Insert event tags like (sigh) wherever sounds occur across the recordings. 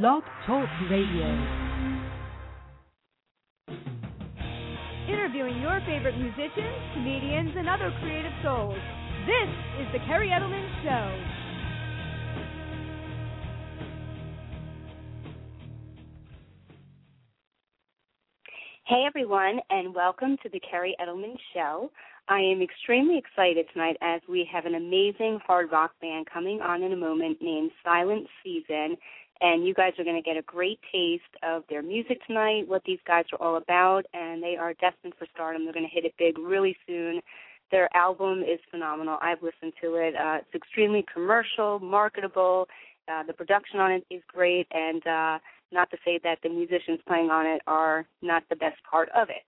Blog Talk Radio. Interviewing your favorite musicians, comedians, and other creative souls. This is The Kerri Edelman Show. Hey everyone, and welcome to the Kerri Edelman Show. I am extremely excited tonight as we have an amazing hard rock band coming on in a moment named Silent Season. And you guys are going to get a great taste of their music tonight, what these guys are all about, and they are destined for stardom. They're going to hit it big really soon. Their album is phenomenal. I've listened to it. Uh, it's extremely commercial, marketable. Uh, the production on it is great, and uh, not to say that the musicians playing on it are not the best part of it.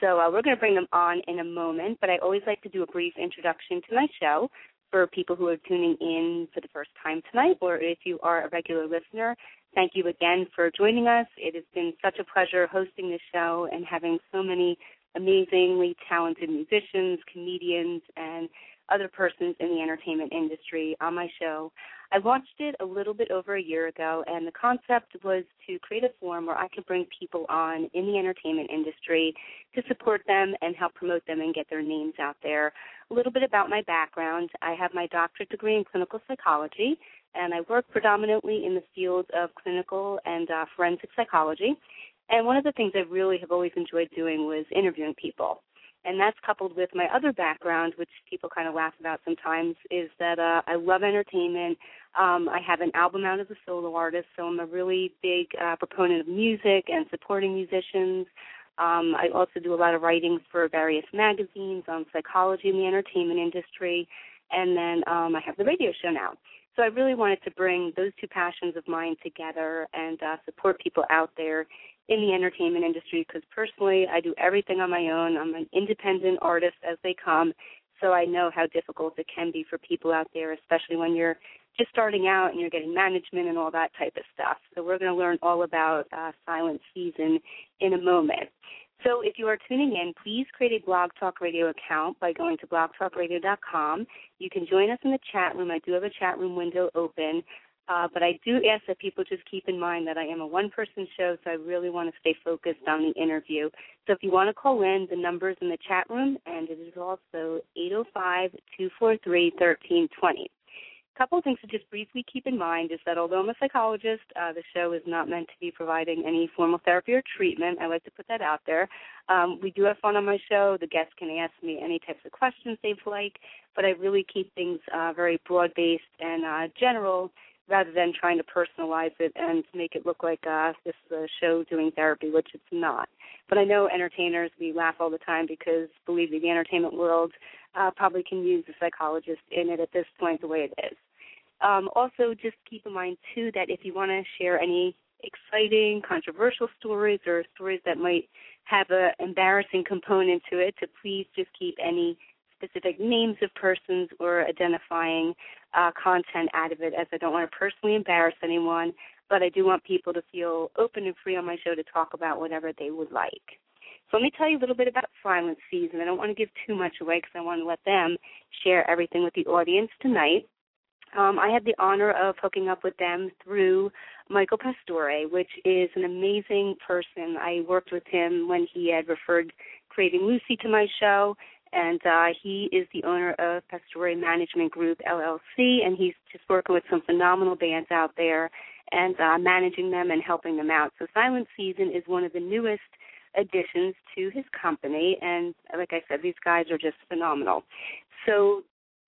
So uh, we're going to bring them on in a moment, but I always like to do a brief introduction to my show for people who are tuning in for the first time tonight, or if you are a regular listener, thank you again for joining us. It has been such a pleasure hosting this show and having so many amazingly talented musicians, comedians, and other persons in the entertainment industry on my show. I launched it a little bit over a year ago, and the concept was to create a forum where I could bring people on in the entertainment industry to support them and help promote them and get their names out there. A little bit about my background I have my doctorate degree in clinical psychology, and I work predominantly in the fields of clinical and uh, forensic psychology. And one of the things I really have always enjoyed doing was interviewing people and that's coupled with my other background, which people kind of laugh about sometimes, is that uh, I love entertainment. Um, I have an album out as a solo artist, so I'm a really big uh, proponent of music and supporting musicians. Um, I also do a lot of writing for various magazines on psychology in the entertainment industry, and then um, I have the radio show now. So I really wanted to bring those two passions of mine together and uh, support people out there in the entertainment industry because personally I do everything on my own. I'm an independent artist as they come, so I know how difficult it can be for people out there, especially when you're just starting out and you're getting management and all that type of stuff. So we're going to learn all about uh, Silent Season in a moment. So if you are tuning in, please create a Blog Talk Radio account by going to blogtalkradio.com. You can join us in the chat room. I do have a chat room window open. Uh, but I do ask that people just keep in mind that I am a one person show, so I really want to stay focused on the interview. So if you want to call in, the number's in the chat room, and it is also 805 243 1320. A couple of things to just briefly keep in mind is that although I'm a psychologist, uh, the show is not meant to be providing any formal therapy or treatment. I like to put that out there. Um, we do have fun on my show. The guests can ask me any types of questions they'd like, but I really keep things uh, very broad based and uh, general rather than trying to personalize it and make it look like uh, this is a show doing therapy, which it's not. But I know entertainers, we laugh all the time because, believe me, the entertainment world uh, probably can use a psychologist in it at this point the way it is. Um, also, just keep in mind, too, that if you want to share any exciting, controversial stories or stories that might have an embarrassing component to it, to please just keep any specific names of persons or identifying uh, content out of it, as I don't want to personally embarrass anyone, but I do want people to feel open and free on my show to talk about whatever they would like. So let me tell you a little bit about Silent Season. I don't want to give too much away because I want to let them share everything with the audience tonight. Um, I had the honor of hooking up with them through Michael Pastore, which is an amazing person. I worked with him when he had referred Craving Lucy to my show, and uh, he is the owner of Pastore Management Group LLC, and he's just working with some phenomenal bands out there and uh, managing them and helping them out. So Silent Season is one of the newest additions to his company, and like I said, these guys are just phenomenal. So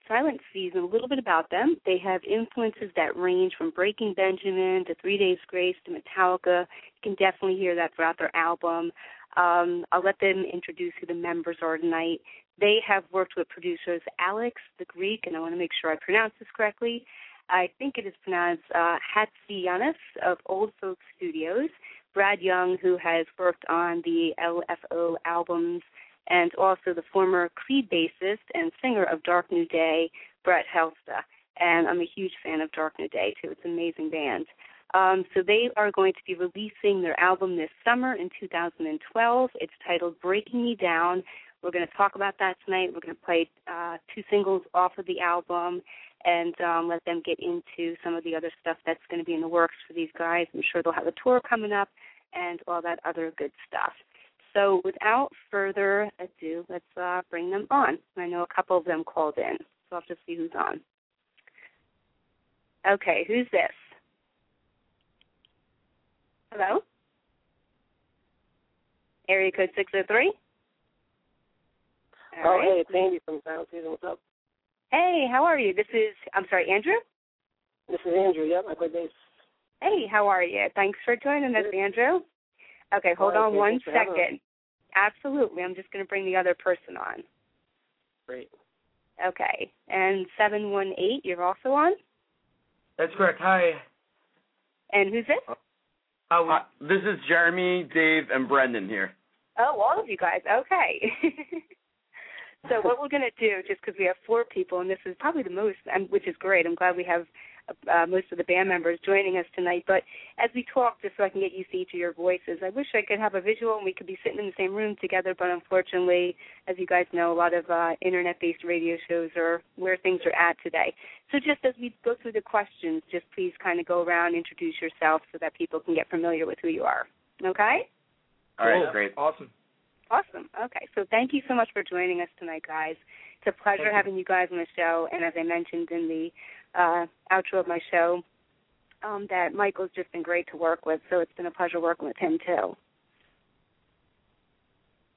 Silent Season, a little bit about them. They have influences that range from Breaking Benjamin to Three Days Grace to Metallica. You can definitely hear that throughout their album. Um, I'll let them introduce who the members are tonight. They have worked with producers Alex the Greek, and I want to make sure I pronounce this correctly. I think it is pronounced uh, Hatziyannis of Old Folk Studios, Brad Young, who has worked on the LFO albums, and also the former Creed bassist and singer of Dark New Day, Brett Hestla. And I'm a huge fan of Dark New Day, too. It's an amazing band. Um, so they are going to be releasing their album this summer in 2012. It's titled Breaking Me Down We're going to talk about that tonight. We're going to play uh, two singles off of the album and um, let them get into some of the other stuff that's going to be in the works for these guys. I'm sure they'll have a tour coming up and all that other good stuff. So without further ado, let's uh, bring them on. I know a couple of them called in, so I'll just see who's on. Okay, who's this? Hello? Area code 603? oh, right. hey, it's Andy from Silent Season. What's up? Hey, how are you? This is, I'm sorry, Andrew? This is Andrew, yep, I play bass. Hey, how are you? Thanks for joining us, Andrew. Okay, hold on one second. Absolutely. I'm just going to bring the other person on. Great. Okay. And 718, you're also on? That's correct. Hi. And who's this? Uh, uh, this is Jeremy, Dave, and Brendan here. Oh, all of you guys. Okay. (laughs) so what we're going to do, just because we have four people, and this is probably the most, which is great. I'm glad we have uh, most of the band members joining us tonight. But as we talk, just so I can get used to each of your voices, I wish I could have a visual and we could be sitting in the same room together. But unfortunately, as you guys know, a lot of uh, internet-based radio shows are where things are at today. So just as we go through the questions, just please kind of go around, introduce yourself so that people can get familiar with who you are. Okay? All right, cool. great. Awesome. Awesome. Okay, so thank you so much for joining us tonight, guys. It's a pleasure having you guys on the show. And as I mentioned in the uh, outro of my show, um, that Michael's just been great to work with. So it's been a pleasure working with him too.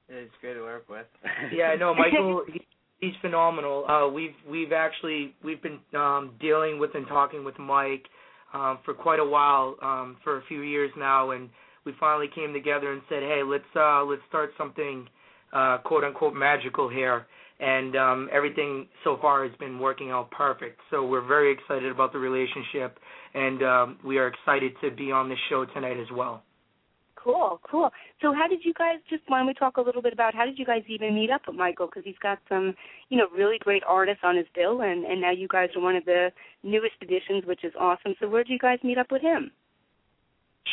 It's great to work with. (laughs) yeah, no, Michael, he, he's phenomenal. Uh, we've we've actually we've been um, dealing with and talking with Mike um, for quite a while, um, for a few years now, and we finally came together and said, hey, let's uh, let's start something uh, quote unquote magical here and um, everything so far has been working out perfect. So we're very excited about the relationship, and um, we are excited to be on the show tonight as well. Cool, cool. So how did you guys just why don't we talk a little bit about how did you guys even meet up with Michael because he's got some, you know, really great artists on his bill and and now you guys are one of the newest additions which is awesome. So where did you guys meet up with him?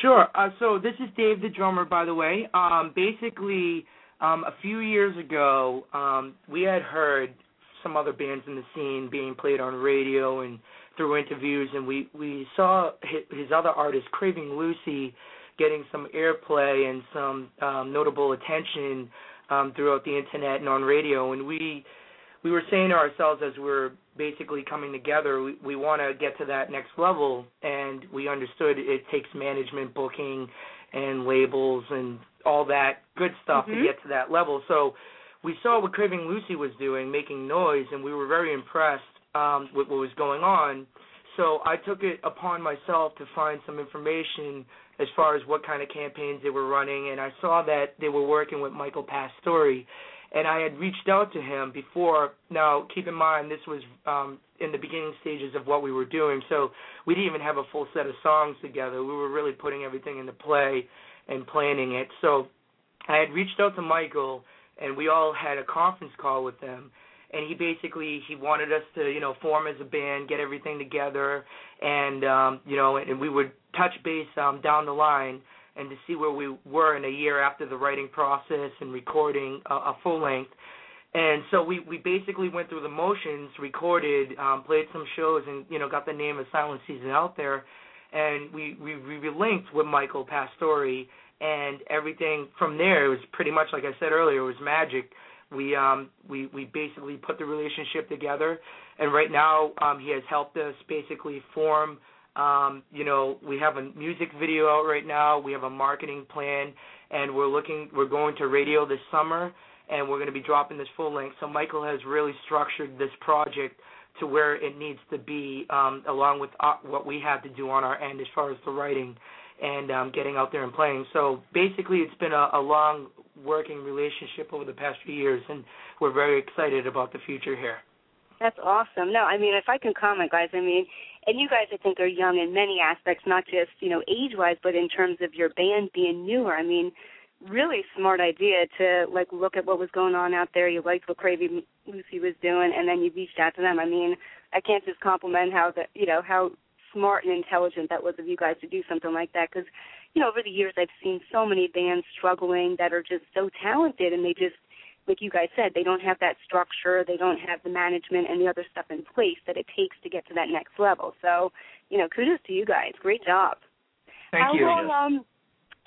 Sure. Uh, so this is Dave the drummer by the way. Um basically um, a few years ago, um, we had heard some other bands in the scene being played on radio and through interviews, and we we saw his, other artist, Craving Lucy, getting some airplay and some um, notable attention um, throughout the internet and on radio, and we we were saying to ourselves as we we're basically coming together, we, we want to get to that next level, and we understood it takes management, booking, and labels and all that good stuff mm-hmm. to get to that level. So we saw what Craving Lucy was doing, making noise, and we were very impressed um, with what was going on. So I took it upon myself to find some information as far as what kind of campaigns they were running, and I saw that they were working with Michael Pastore, and I had reached out to him before. Now, keep in mind, this was um, in the beginning stages of what we were doing, so we didn't even have a full set of songs together. We were really putting everything into play and planning it. So I had reached out to Michael, and we all had a conference call with him. And he basically he wanted us to you know form as a band, get everything together, and um, you know, and we would touch base um, down the line and to see where we were in a year after the writing process and recording a, a full length. And so we we basically went through the motions, recorded, um, played some shows, and you know got the name of Silent Season out there and we we, we linked with Michael Pastore, and everything from there it was pretty much like I said earlier, it was magic. We um we we basically put the relationship together, and right now um he has helped us basically form. Um, you know, we have a music video out right now. We have a marketing plan, and we're looking. We're going to radio this summer, and we're going to be dropping this full length. So Michael has really structured this project to where it needs to be, um, along with uh, what we have to do on our end as far as the writing and um, getting out there and playing. So basically, it's been a, a long working relationship over the past few years, and we're very excited about the future here. That's awesome. No, I mean, if I can comment, guys, I mean, and you guys, I think, are young in many aspects, not just you know age-wise, but in terms of your band being newer. I mean, really smart idea to like look at what was going on out there. You liked what Craving Lucy was doing, and then you reached out to them. I mean, I can't just compliment how that you know how smart and intelligent that was of you guys to do something like that. Because you know, over the years, I've seen so many bands struggling that are just so talented, and they just like you guys said, they don't have that structure, they don't have the management and the other stuff in place that it takes to get to that next level. So, you know, kudos to you guys. Great job. Thank how you. Long, um,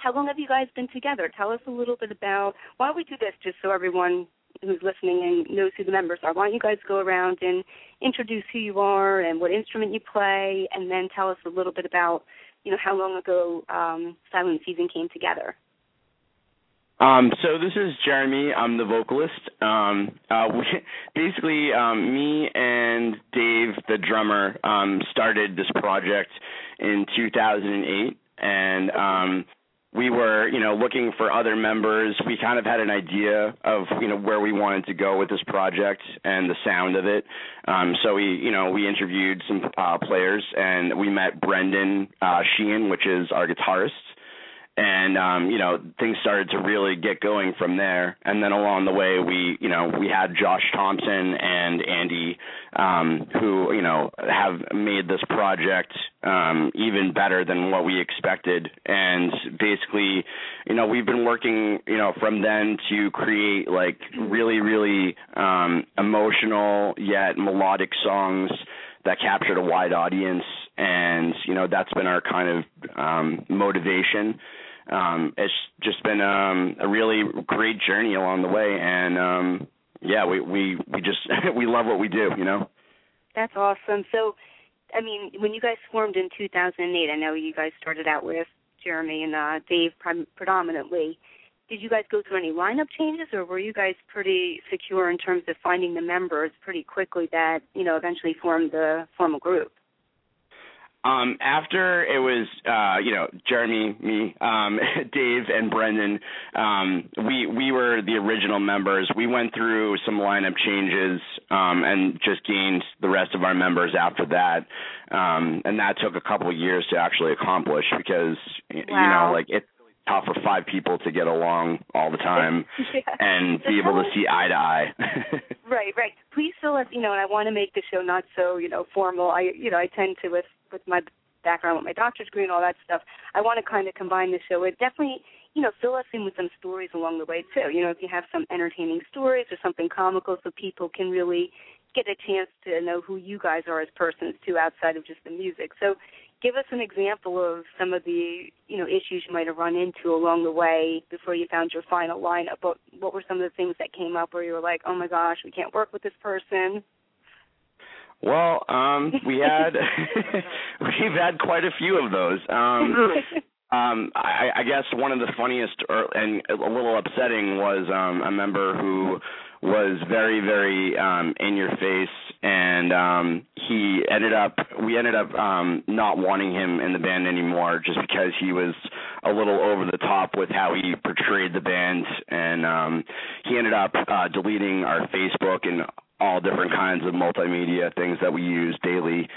how long have you guys been together? Tell us a little bit about. Why don't we do this just so everyone who's listening and knows who the members are? Why don't you guys go around and introduce who you are and what instrument you play, and then tell us a little bit about, you know, how long ago um, Silent Season came together. Um, so this is Jeremy. I'm the vocalist. Um, uh, we, (laughs) basically, um, me and Dave, the drummer, um, started this project in 2008, and um, we were, you know, looking for other members. We kind of had an idea of, you know, where we wanted to go with this project and the sound of it. Um, so we, you know, we interviewed some uh, players, and we met Brendan uh, Sheehan, which is our guitarist and um, you know things started to really get going from there. And then along the way, we you know we had Josh Thompson and Andy, um, who you know have made this project um, even better than what we expected. And basically, you know we've been working you know from then to create like really really um, emotional yet melodic songs that captured a wide audience and you know that's been our kind of um motivation um, it's just been um, a really great journey along the way, and um, yeah, we we we just (laughs) we love what we do, you know. That's awesome. So, I mean, when you guys formed in 2008, I know you guys started out with Jeremy and uh, Dave prim- predominantly. Did you guys go through any lineup changes, or were you guys pretty secure in terms of finding the members pretty quickly that you know eventually formed the formal group? Um, after it was, uh, you know, Jeremy, me, um, (laughs) Dave, and Brendan, um, we we were the original members. We went through some lineup changes um, and just gained the rest of our members after that, um, and that took a couple of years to actually accomplish because wow. you know, like it's tough for five people to get along all the time (laughs) yeah. and be able to see eye to eye. (laughs) (laughs) Right, right. Please fill us, you know, and I want to make the show not so, you know, formal. I, you know, I tend to with with my background with my doctor's degree and all that stuff. I want to kind of combine the show with definitely, you know, fill us in with some stories along the way too. You know, if you have some entertaining stories or something comical, so people can really get a chance to know who you guys are as persons too, outside of just the music. So, give us an example of some of the, you know, issues you might have run into along the way before you found your final lineup. What what were some of the things that came up where you were like, oh my gosh, we can't work with this person? Well, um, we had (laughs) (laughs) we've had quite a few of those. Um, (laughs) um, I, I guess one of the funniest or, and a little upsetting was um, a member who was very, very um, in your face, and um, he ended up. We ended up um, not wanting him in the band anymore, just because he was a little over the top with how he portrayed the band, and um, he ended up uh, deleting our Facebook and all different kinds of multimedia things that we use daily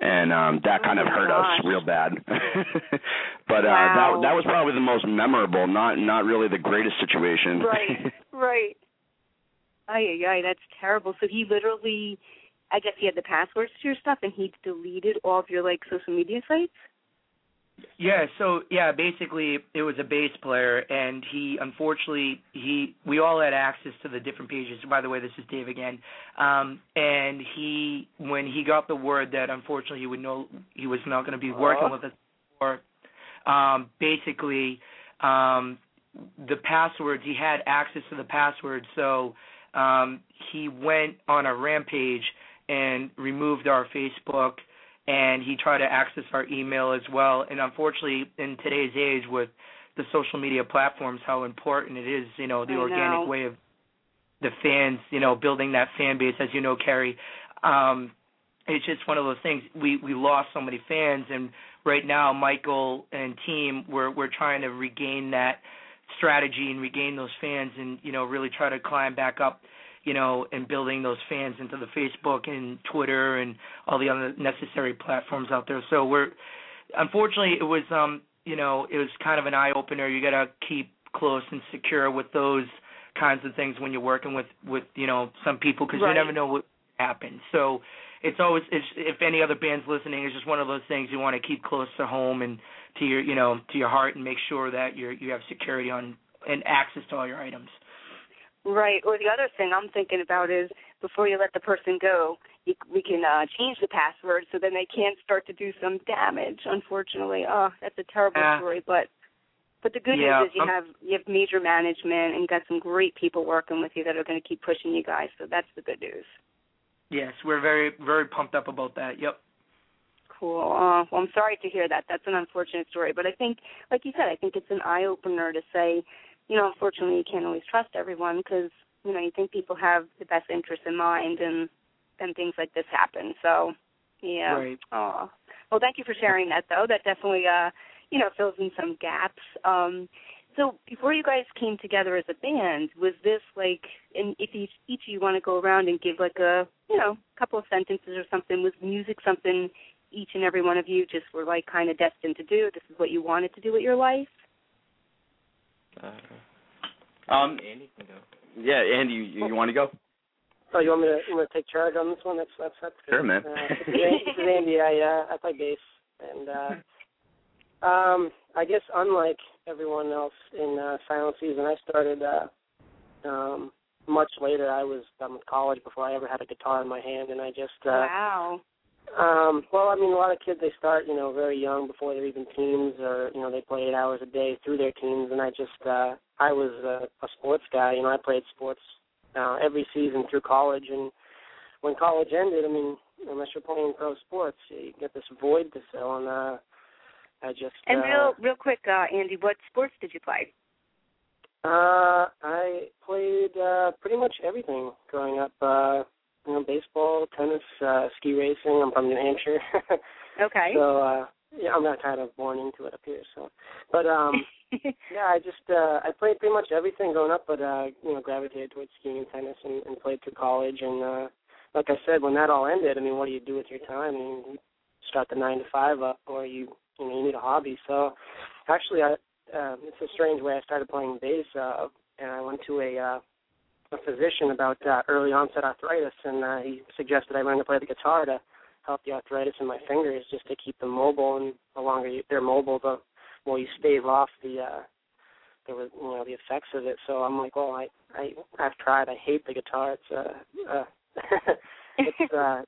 and um that kind of Oh hurt gosh. us real bad (laughs) but uh that that was probably the most memorable not not really the greatest situation right, (laughs) right. Ay, ay, ay, that's terrible. So he literally, I guess he had the passwords to your stuff, and he deleted all of your like social media sites. Yeah, so yeah, basically it was a bass player and he unfortunately he we all had access to the different pages. By the way, this is Dave again. Um and he when he got the word that unfortunately he would know he was not going to be working with us or um basically um the passwords he had access to the passwords so um he went on a rampage and removed our Facebook and he tried to access our email as well. And unfortunately, in today's age, with the social media platforms, how important it is, you know, the I organic know. way of the fans, you know, building that fan base, as you know, Kerri. Um, it's just one of those things. We we lost so many fans, and right now, Michael and team, we're we're trying to regain that strategy and regain those fans, and you know, really try to climb back up you know, and building those fans into the Facebook and Twitter and all the other necessary platforms out there. So we're unfortunately it was um, you know, it was kind of an eye opener. You gotta keep close and secure with those kinds of things when you're working with with, you know, some people because Right. you never know what happens. So it's always it's if any other bands listening, it's just one of those things you want to keep close to home and to your you know, to your heart and make sure that you're you have security on and access to all your items. Right. Or the other thing I'm thinking about is before you let the person go, you, we can uh, change the password so then they can't start to do some damage. Unfortunately, oh, that's a terrible Yeah. story. But but the good Yeah, news is you I'm- have you have major management and you got some great people working with you that are going to keep pushing you guys. So that's the good news. Yes, we're very very pumped up about that. Yep. Cool. Uh, well, I'm sorry to hear that. That's an unfortunate story, but I think, like you said, I think it's an eye opener to say, you know, unfortunately, you can't always trust everyone because you know you think people have the best interest in mind, and then things like this happen. So, yeah. Right. Oh. Well, thank you for sharing that, though. That definitely, uh, you know, fills in some gaps. Um, so before you guys came together as a band, was this like, and if each, each of you want to go around and give like a, you know, couple of sentences or something, was music something each and every one of you just were like kind of destined to do? This is what you wanted to do with your life? Um, Andy can go. yeah, Andy, you, you want to go? Oh, you want me to, you want to take charge on this one? That's that's that's good. Sure, man. Uh, this, is Andy, this is Andy. I uh, I play bass, and uh, (laughs) um, I guess unlike everyone else in uh, Silent Season, I started uh, um, much later. I was done with college before I ever had a guitar in my hand, and I just uh, wow. Um, well, I mean, a lot of kids they start, you know, very young before they're even teens, or you know, they play eight hours a day through their teens. And I just, uh, I was a, a sports guy. You know, I played sports uh, every season through college, and when college ended, I mean, unless you're playing pro sports, you get this void to fill, and uh, I just. And uh, real, real quick, uh, Andy, what sports did you play? Uh, I played uh, pretty much everything growing up. Uh, you know, baseball, tennis, uh, ski racing. I'm from New Hampshire. (laughs) Okay. So uh yeah, I'm not kind of born into it up here, so but um (laughs) yeah, I just uh I played pretty much everything growing up but uh you know, gravitated towards skiing and tennis and, and played through college and uh like I said, when that all ended, I mean what do you do with your time? I mean you start the nine to five up or you you know, you need a hobby. So actually I uh, it's a strange way I started playing bass, uh and I went to a uh a physician about uh, early onset arthritis and uh, he suggested I learn to play the guitar to help the arthritis in my fingers just to keep them mobile and the longer you, they're mobile the more you stave off the uh the you know the effects of it. So i'm like well i i i've tried. I hate the guitar. It's uh uh (laughs) it's uh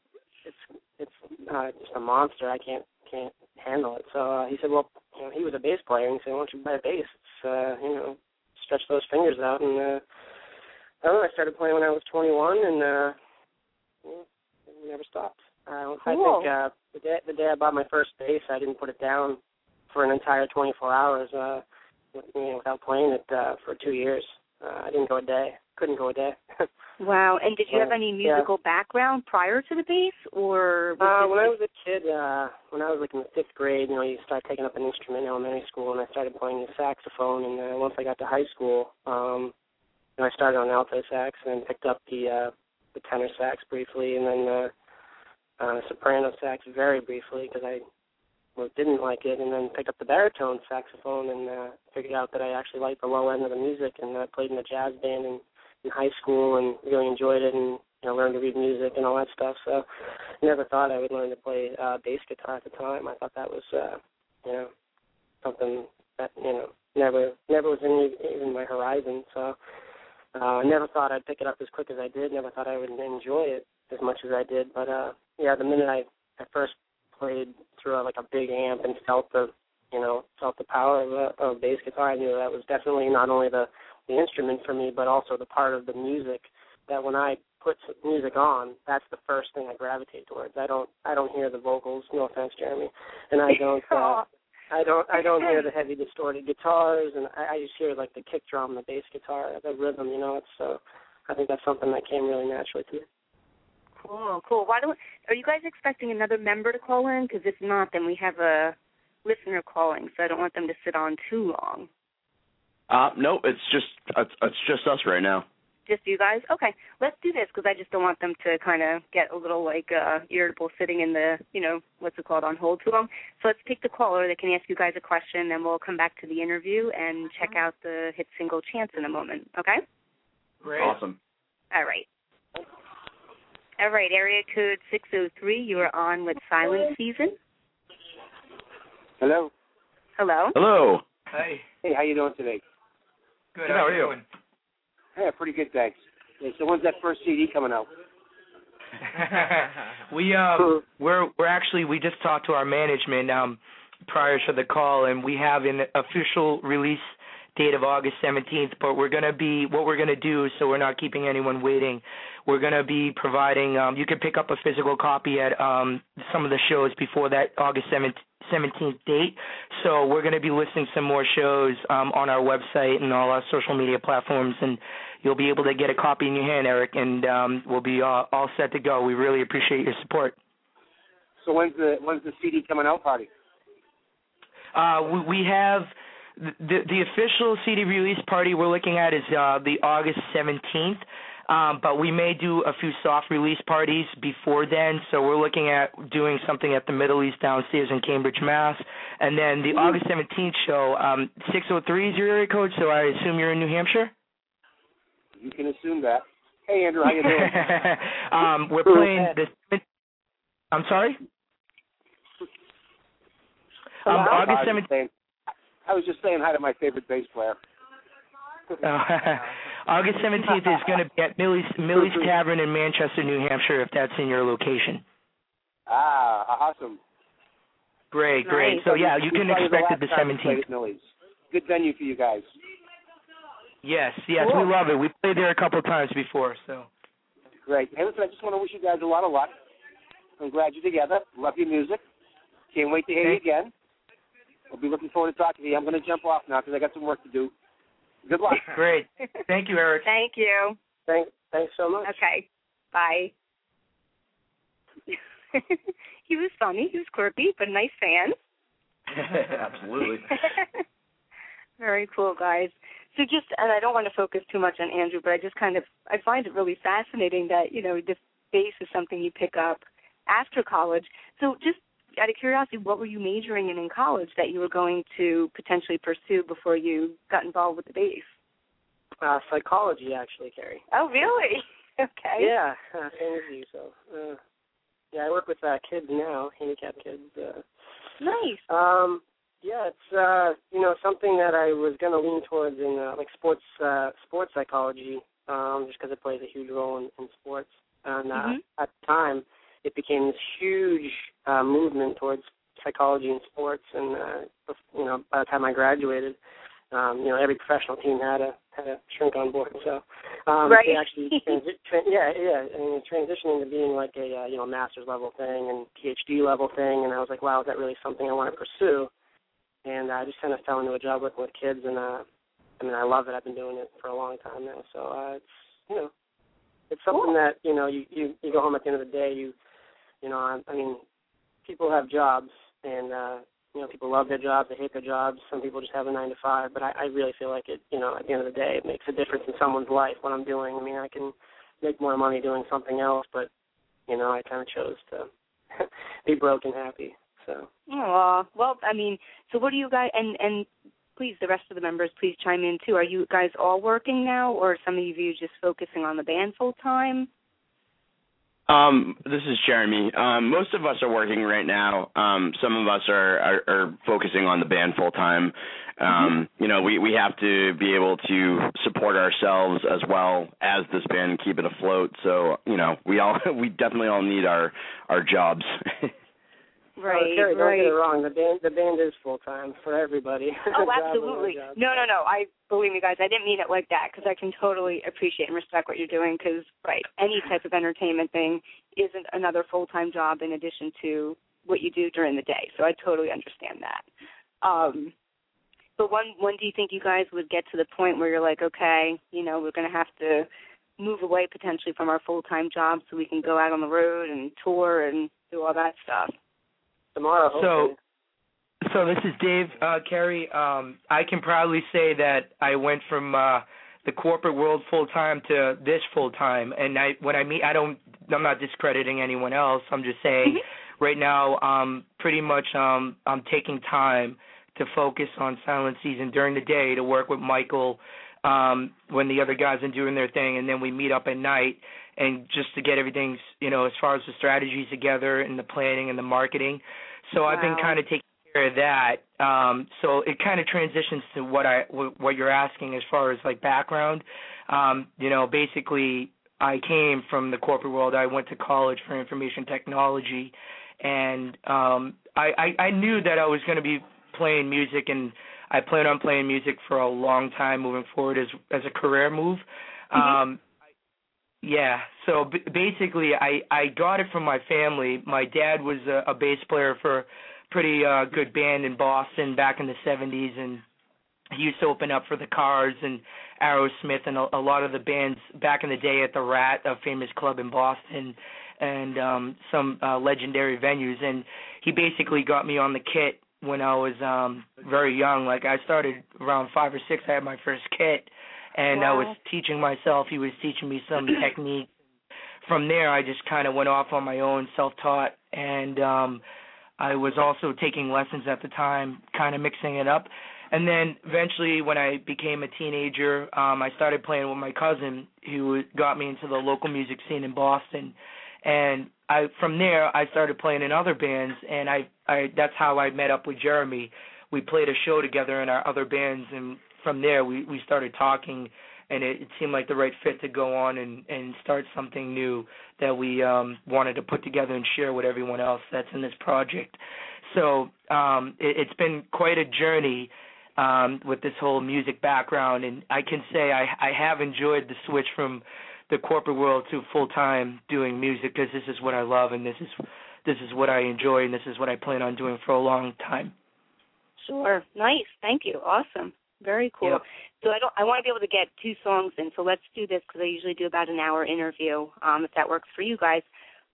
it's it's uh just a monster i can't can't handle it so uh, he said well you know he was a bass player and he said why don't you buy a bass it's uh you know stretch those fingers out and uh I don't know, I started playing when I was 21, and uh, yeah, never stopped. Uh, I think uh, the day the day I bought my first bass, I didn't put it down for an entire 24 hours. Uh, with, you know, without playing it uh, for two years. Uh, I didn't go a day. Couldn't go a day. (laughs) Wow. And did you have any Yeah. musical background prior to the bass, or Uh, when I was a kid, uh, when I was like in the fifth grade, you know, you start taking up an instrument in elementary school, and I started playing the saxophone. And uh, once I got to high school, um, you know, I started on alto sax, and then picked up the uh, the tenor sax briefly, and then uh, uh, soprano sax very briefly because I well, didn't like it, and then picked up the baritone saxophone, and uh, figured out that I actually liked the low end of the music, and uh, played in a jazz band in, in high school, and really enjoyed it, and you know, learned to read music and all that stuff. So, never thought I would learn to play uh, bass guitar at the time. I thought that was, uh, you know, something that you know never never was in even my horizon. So, uh, I never thought I'd pick it up as quick as I did. Never thought I would enjoy it as much as I did. But uh, yeah, the minute I I first played through a, like a big amp and felt the you know felt the power of a, of a bass guitar, I knew that was definitely not only the the instrument for me, but also the part of the music that when I put music on, that's the first thing I gravitate towards. I don't I don't hear the vocals. No offense, Jeremy, and I don't. Uh, (laughs) I don't I don't hear the heavy distorted guitars and I, I just hear like the kick drum, the bass guitar, the rhythm, you know, it's so I think that's something that came really naturally to me. Cool, cool. Why don't? Are you guys expecting another member to call in? Because if not, then we have a listener calling, so I don't want them to sit on too long. Uh, no, it's just it's, it's just us right now. Just you guys? Okay, let's do this because I just don't want them to kind of get a little like uh irritable sitting in the, you know, what's it called, on hold too long. So let's take the caller. They can ask you guys a question, and we'll come back to the interview and check out the hit single "Chance" in a moment. Okay? Great. Awesome. All right. All right, area code 603, you are on with Silent Season. Hello. Hello. Hello. Hey. Hey, how you doing today? Good. Good, how are you? doing? Yeah, pretty good, thanks. Okay, so when's that first CD coming out? (laughs) we um we're we're actually we just talked to our management um prior to the call and we have an official release date of August 17th but we're going to be what we're going to do so we're not keeping anyone waiting we're going to be providing um you can pick up a physical copy at um some of the shows before that August 17th 17th date. So we're going to be listing some more shows um, on our website and all our social media platforms, and you'll be able to get a copy in your hand, Eric, and um, we'll be all, all set to go. We really appreciate your support. So when's the when's the CD coming out party? Uh, we, we have the the official CD release party we're looking at is uh, the August 17th. Um, but we may do a few soft release parties before then. So we're looking at doing something at the Middle East downstairs in Cambridge, Mass. And then the August 17th show, um, 603 is your area code, so I assume you're in New Hampshire? You can assume that. Hey, Andrew, how you doing? (laughs) um, we're playing the. I'm sorry. Um, August 17th. I was just saying hi to my favorite bass player. (laughs) August 17th is going to be at Milly's, Milly's Tavern in Manchester, New Hampshire, if that's in your location. Ah, awesome. Great, great. So, yeah, you can expect it the 17th. Good venue for you guys. Yes, yes, cool. we love it. We played there a couple of times before, so. Great. Hey, listen, I just want to wish you guys a lot of luck. I'm glad you're together. Love your music. Can't wait to hear you again. I'll be looking forward to talking to you. I'm going to jump off now because I got some work to do. Good luck. (laughs) Great. Thank you, Eric. Thank you. Thanks. Thanks so much. Okay. Bye. (laughs) he was funny. He was quirky, but a nice fan. (laughs) Absolutely. Very cool, guys. So just, and I don't want to focus too much on Andrew, but I just kind of, I find it really fascinating that you know this bass is something you pick up after college. So just out of curiosity, what were you majoring in in college that you were going to potentially pursue before you got involved with the bass? Uh, psychology, actually, Kerri. Oh, really? (laughs) okay. Yeah, uh, same as you. So, uh, yeah, I work with uh, kids now, handicapped kids. Uh, nice. Um, yeah, it's uh, you know something that I was going to lean towards in uh, like sports uh, sports psychology, um, just because it plays a huge role in, in sports. And uh, mm-hmm. at the time, it became this huge uh, movement towards psychology in sports. And uh, you know, by the time I graduated, um, you know, every professional team had a had a shrink on board. So um, right. they actually, (laughs) transi- tra- yeah, yeah, and transitioning to being like a uh, you know master's level thing and PhD level thing. And I was like, wow, is that really something I want to pursue? And I just kind of fell into a job working with kids, and uh, I mean, I love it. I've been doing it for a long time now. So uh, it's you know, it's something cool. that you know you you you go home at the end of the day you you know, I, I mean, people have jobs, and uh, you know, people love their jobs, they hate their jobs. Some people just have a nine to five, but I, I really feel like it. You know, at the end of the day, it makes a difference in someone's life. What I'm doing. I mean, I can make more money doing something else, but you know, I kind of chose to (laughs) be broke and happy. So. Oh well, I mean, so what do you guys and and please the rest of the members please chime in too. Are you guys all working now, or some of you just focusing on the band full time? Um, this is Jeremy. Um, most of us are working right now. Um, some of us are, are, are focusing on the band full time. Um, mm-hmm. You know, we we have to be able to support ourselves as well as this band and keep it afloat. So you know, we all (laughs) we definitely all need our our jobs. (laughs) Right, oh, Kerri, don't right. get it wrong. The band, the band is full time for everybody. (laughs) Oh, absolutely. No, no, no. I believe me, guys. I didn't mean it like that because I can totally appreciate and respect what you're doing. Because right, any type of entertainment thing isn't another full time job in addition to what you do during the day. So I totally understand that. Um, but when when do you think you guys would get to the point where you're like, okay, you know, we're going to have to move away potentially from our full time job so we can go out on the road and tour and do all that stuff? Tomorrow. So, so this is Dave uh, Kerri. Um, I can proudly say that I went from uh, the corporate world full time to this full time, and I when I mean, I don't, I'm not discrediting anyone else. I'm just saying, mm-hmm. right now, um, pretty much, um, I'm taking time to focus on silent season during the day to work with Michael um when the other guys are doing their thing and then we meet up at night and just to get everything you know as far as the strategies together and the planning and the marketing so wow. I've been kind of taking care of that. Um, so it kind of transitions to what I what you're asking as far as like background. Um, you know, basically, I came from the corporate world. I went to college for information technology, and um, I, I I knew that I was going to be playing music, and I plan on playing music for a long time moving forward as as a career move. Mm-hmm. Um, yeah. So b- basically, I I got it from my family. My dad was a, a bass player for a pretty uh, good band in Boston back in the '70s, and he used to open up for the Cars and Aerosmith and a, a lot of the bands back in the day at the Rat, a famous club in Boston, and um some uh, legendary venues. And he basically got me on the kit when I was um very young. Like I started around five or six. I had my first kit and wow. I was teaching myself. He was teaching me some (clears throat) technique. From there, I just kind of went off on my own, self-taught, and um, I was also taking lessons at the time, kind of mixing it up. And then eventually, when I became a teenager, um, I started playing with my cousin, who got me into the local music scene in Boston. And I, from there, I started playing in other bands, and I, I, that's how I met up with Jeremy. We played a show together in our other bands, and from there we we started talking and it, it seemed like the right fit to go on and and start something new that we um wanted to put together and share with everyone else that's in this project so um it, it's been quite a journey um with this whole music background and I can say I I have enjoyed the switch from the corporate world to full time doing music because this is what I love and this is this is what I enjoy and this is what I plan on doing for a long time. Sure. Nice. Thank you. Awesome. Very cool. Yep. So I don't. I want to be able to get two songs in. So let's do this because I usually do about an hour interview. Um, if that works for you guys,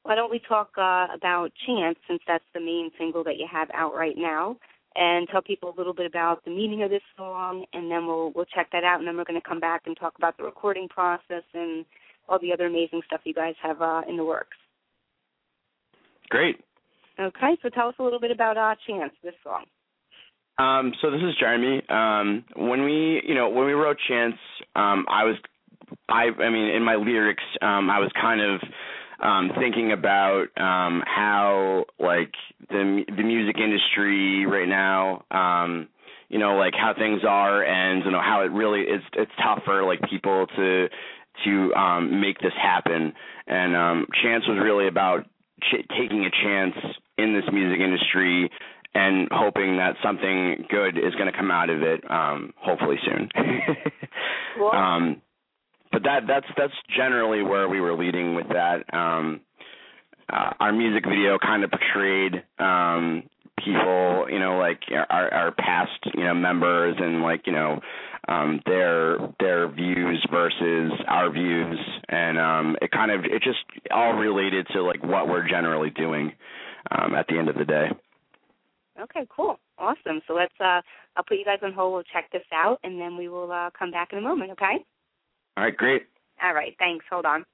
why don't we talk uh, about Chance since that's the main single that you have out right now, and tell people a little bit about the meaning of this song, and then we'll we'll check that out, and then we're going to come back and talk about the recording process and all the other amazing stuff you guys have uh, in the works. Great. Okay, so tell us a little bit about uh, Chance, this song. Um, so this is Jeremy. Um, when we, you know, when we wrote Chance, um, I was, I, I mean, in my lyrics, um, I was kind of um, thinking about um, how like the the music industry right now, um, you know, like how things are, and you know how it really is. It's tough for like people to to um, make this happen. And um, Chance was really about ch- taking a chance in this music industry and hoping that something good is going to come out of it, um, hopefully soon. (laughs) um, but that that's that's generally where we were leading with that. Um, uh, our music video kind of portrayed um, people, you know, like our our past, you know, members and like you know um, their their views versus our views, and um, it kind of it just all related to like what we're generally doing um, at the end of the day. Okay, cool. Awesome. So let's uh I'll put you guys on hold. We'll check this out and then we will uh come back in a moment, okay? All right, great. All right, thanks. Hold on.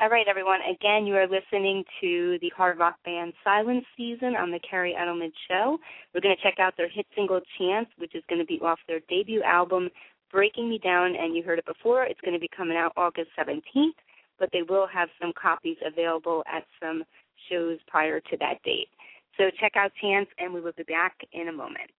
All right, everyone. Again, you are listening to the hard rock band Silent Season on the Kerri Edelman Show. We're going to check out their hit single Chance, which is going to be off their debut album, Breaking Me Down, and you heard it before. It's going to be coming out August 17th, but they will have some copies available at some shows prior to that date. So check out Chance, and we will be back in a moment.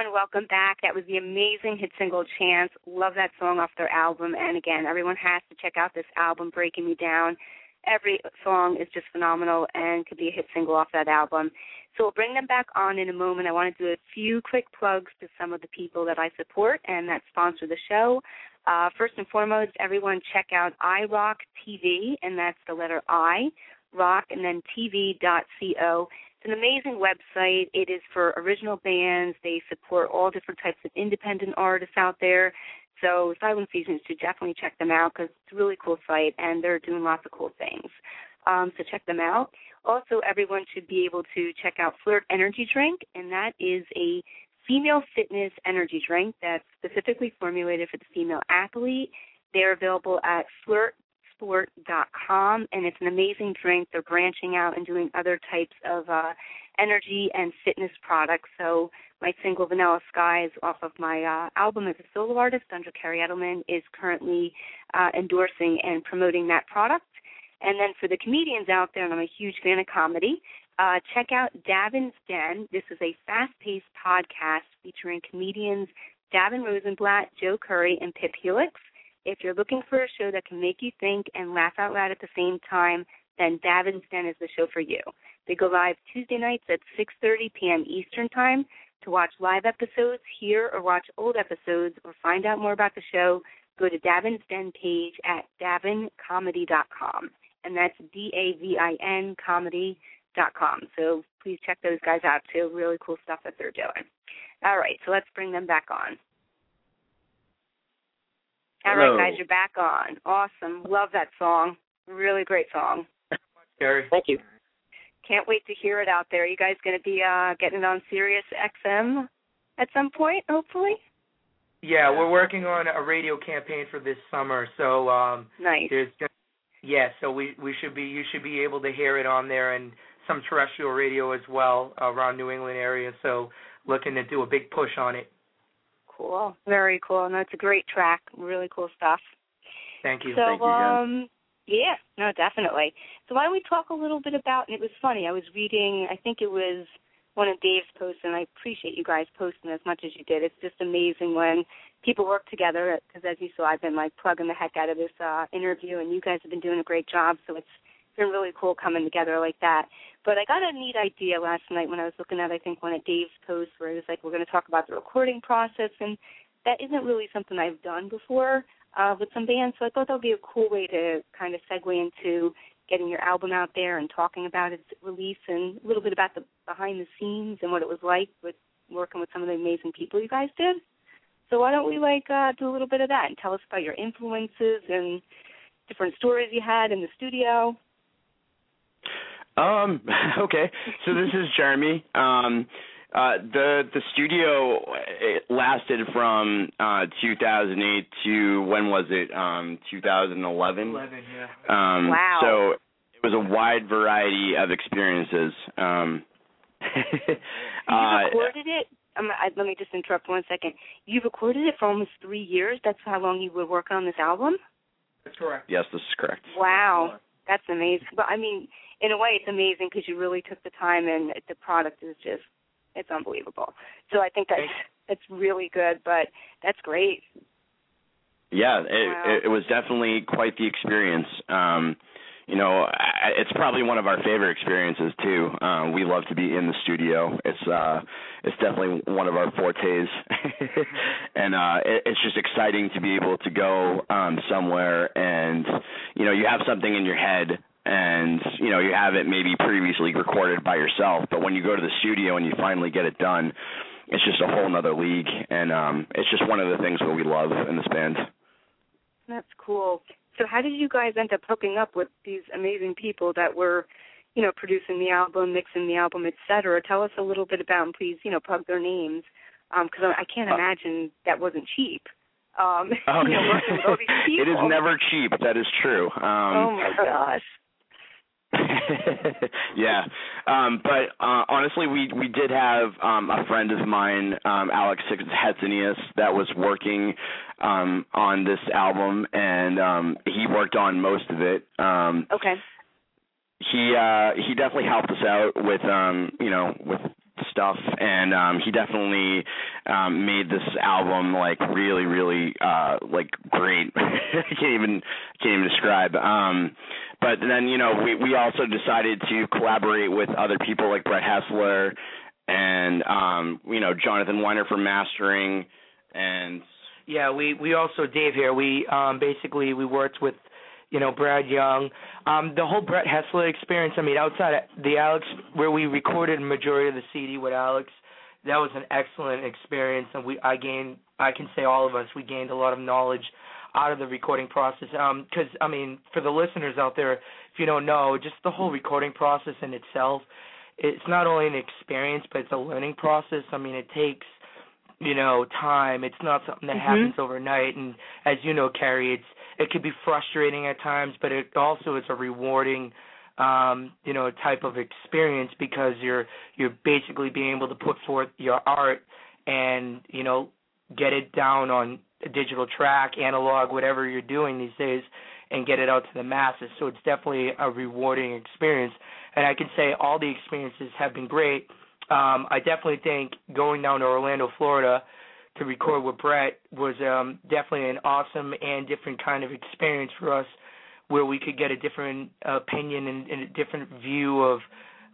Everyone. Welcome back. That was the amazing hit single Chance. Love that song off their album. And again, everyone has to check out this album, Breaking Me Down. Every song is just phenomenal and could be a hit single off that album. So we'll bring them back on in a moment. I want to do a few quick plugs to some of the people that I support and that sponsor the show. Uh, first and foremost, everyone check out iRock TV, and that's the letter I, rock, and then TV.co. It's an amazing website. It is for original bands. They support all different types of independent artists out there. So Silent Seasons should definitely check them out because it's a really cool site and they're doing lots of cool things. Um, so check them out. Also, everyone should be able to check out Flirt Energy Drink, and that is a female fitness energy drink that's specifically formulated for the female athlete. They're available at Flirt sport.com, and it's an amazing drink. They're branching out and doing other types of uh, energy and fitness products. So my single Vanilla Skies off of my uh, album as a solo artist under Kerri Edelman is currently uh, endorsing and promoting that product. And then for the comedians out there, and I'm a huge fan of comedy, uh, check out Davin's Den. This is a fast-paced podcast featuring comedians Davin Rosenblatt, Joe Curry, and Pip Helix. If you're looking for a show that can make you think and laugh out loud at the same time, then Davin's Den is the show for you. They go live Tuesday nights at 6:30 p.m. Eastern Time. To watch live episodes, hear or watch old episodes, or find out more about the show, go to Davin's Den page at davincomedy.com, and that's D-A-V-I-N comedy.com. So please check those guys out too. Really cool stuff that they're doing. All right, so let's bring them back on. All Hello. right, guys, you're back on. Awesome. Love that song. Really great song. Gary. Thank you. Can't wait to hear it out there. You guys going to be uh getting it on Sirius XM at some point, hopefully? Yeah, we're working on a radio campaign for this summer, so um Nice. there's just, yeah, so we we should be you should be able to hear it on there and some terrestrial radio as well around New England area. So looking to do a big push on it. Cool. Very cool. And that's a great track. Really cool stuff. Thank you. So Thank you, um yeah, no, definitely. So why don't we talk a little bit about and it was funny, I was reading I think it was one of Dave's posts and I appreciate you guys posting as much as you did. It's just amazing when people work together because as you saw I've been like plugging the heck out of this uh interview and you guys have been doing a great job so it's been really cool coming together like that. But I got a neat idea last night when I was looking at I think one of Dave's posts where it was like we're going to talk about the recording process and that isn't really something I've done before uh, with some bands. So I thought that would be a cool way to kind of segue into getting your album out there and talking about its release and a little bit about the behind the scenes and what it was like with working with some of the amazing people you guys did. So why don't we like uh, do a little bit of that and tell us about your influences and different stories you had in the studio. Um. (laughs) Okay. So this is Jeremy. Um. Uh, the the studio it lasted from uh 2008 to when was it? Um 2011. 11, yeah. Um Wow. so it was a wide variety of experiences. Um (laughs) You uh, recorded it. Um, I, let me just interrupt one second. You recorded it for almost three years. That's how long you were working on this album. That's correct. Yes, this is correct. Wow, that's amazing. But I mean, in a way, it's amazing because you really took the time, and the product is just it's unbelievable. So I think that's that's really good. But that's great. Yeah, it, Wow. it, was definitely quite the experience. Um, you know, it's probably one of our favorite experiences too. Uh, we love to be in the studio. It's uh, it's definitely one of our fortes, (laughs) and uh, it, it's just exciting to be able to go um, somewhere and you know you have something in your head and you know you have it maybe previously recorded by yourself, but when you go to the studio and you finally get it done, it's just a whole nother league, and um, it's just one of the things that we love in this band. That's cool. So how did you guys end up hooking up with these amazing people that were, you know, producing the album, mixing the album, et cetera? Tell us a little bit about them, please. You know, plug their names, because I I can't Uh, imagine that wasn't cheap. Um, (laughs) Oh, you know, working with all (laughs) these people. it is never cheap. That is true. Um, oh my gosh. (laughs) yeah, um, but uh, honestly, we we did have um, a friend of mine, um, Alex Hatziyannis, that was working um, on this album, and um, he worked on most of it. Um, Okay. he uh he definitely helped us out with um you know with stuff and um he definitely um made this album like really really uh like great (laughs) i can't even can't even describe um but then you know we we also decided to collaborate with other people like Brett Hestla and um you know Jonathan Wyner for mastering and Yeah, we we also Dave here. We um basically we worked with you know Brad Young. Um the whole Brett Hestla experience. I mean, outside of the Alex where we recorded majority of the CD with Alex, that was an excellent experience, and we I gained I can say all of us we gained a lot of knowledge out of the recording process. Um 'cause I mean, for the listeners out there, if you don't know, just the whole recording process in itself, it's not only an experience, but it's a learning process. I mean, it takes you know time. It's not something that Mhm. happens overnight. And as you know Kerri it's it could be frustrating at times but it also is a rewarding um you know type of experience because you're you're basically being able to put forth your art and you know get it down on a digital track analog whatever you're doing these days and get it out to the masses. So it's definitely a rewarding experience. And i can say all the experiences have been great um, I definitely think going down to Orlando, Florida, to record with Brett was um, definitely an awesome and different kind of experience for us, where we could get a different opinion and, and a different view of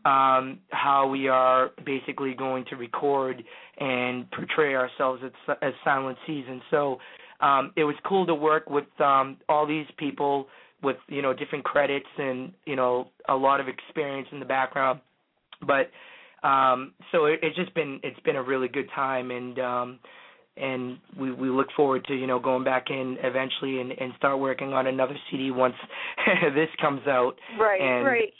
um, how we are basically going to record and portray ourselves as, as Silent Season. So um, it was cool to work with um, all these people with you know different credits and you know a lot of experience in the background, but um so it, it's just been it's been a really good time and um and we we look forward to you know going back in eventually and and start working on another CD once (laughs) this comes out Right, and right.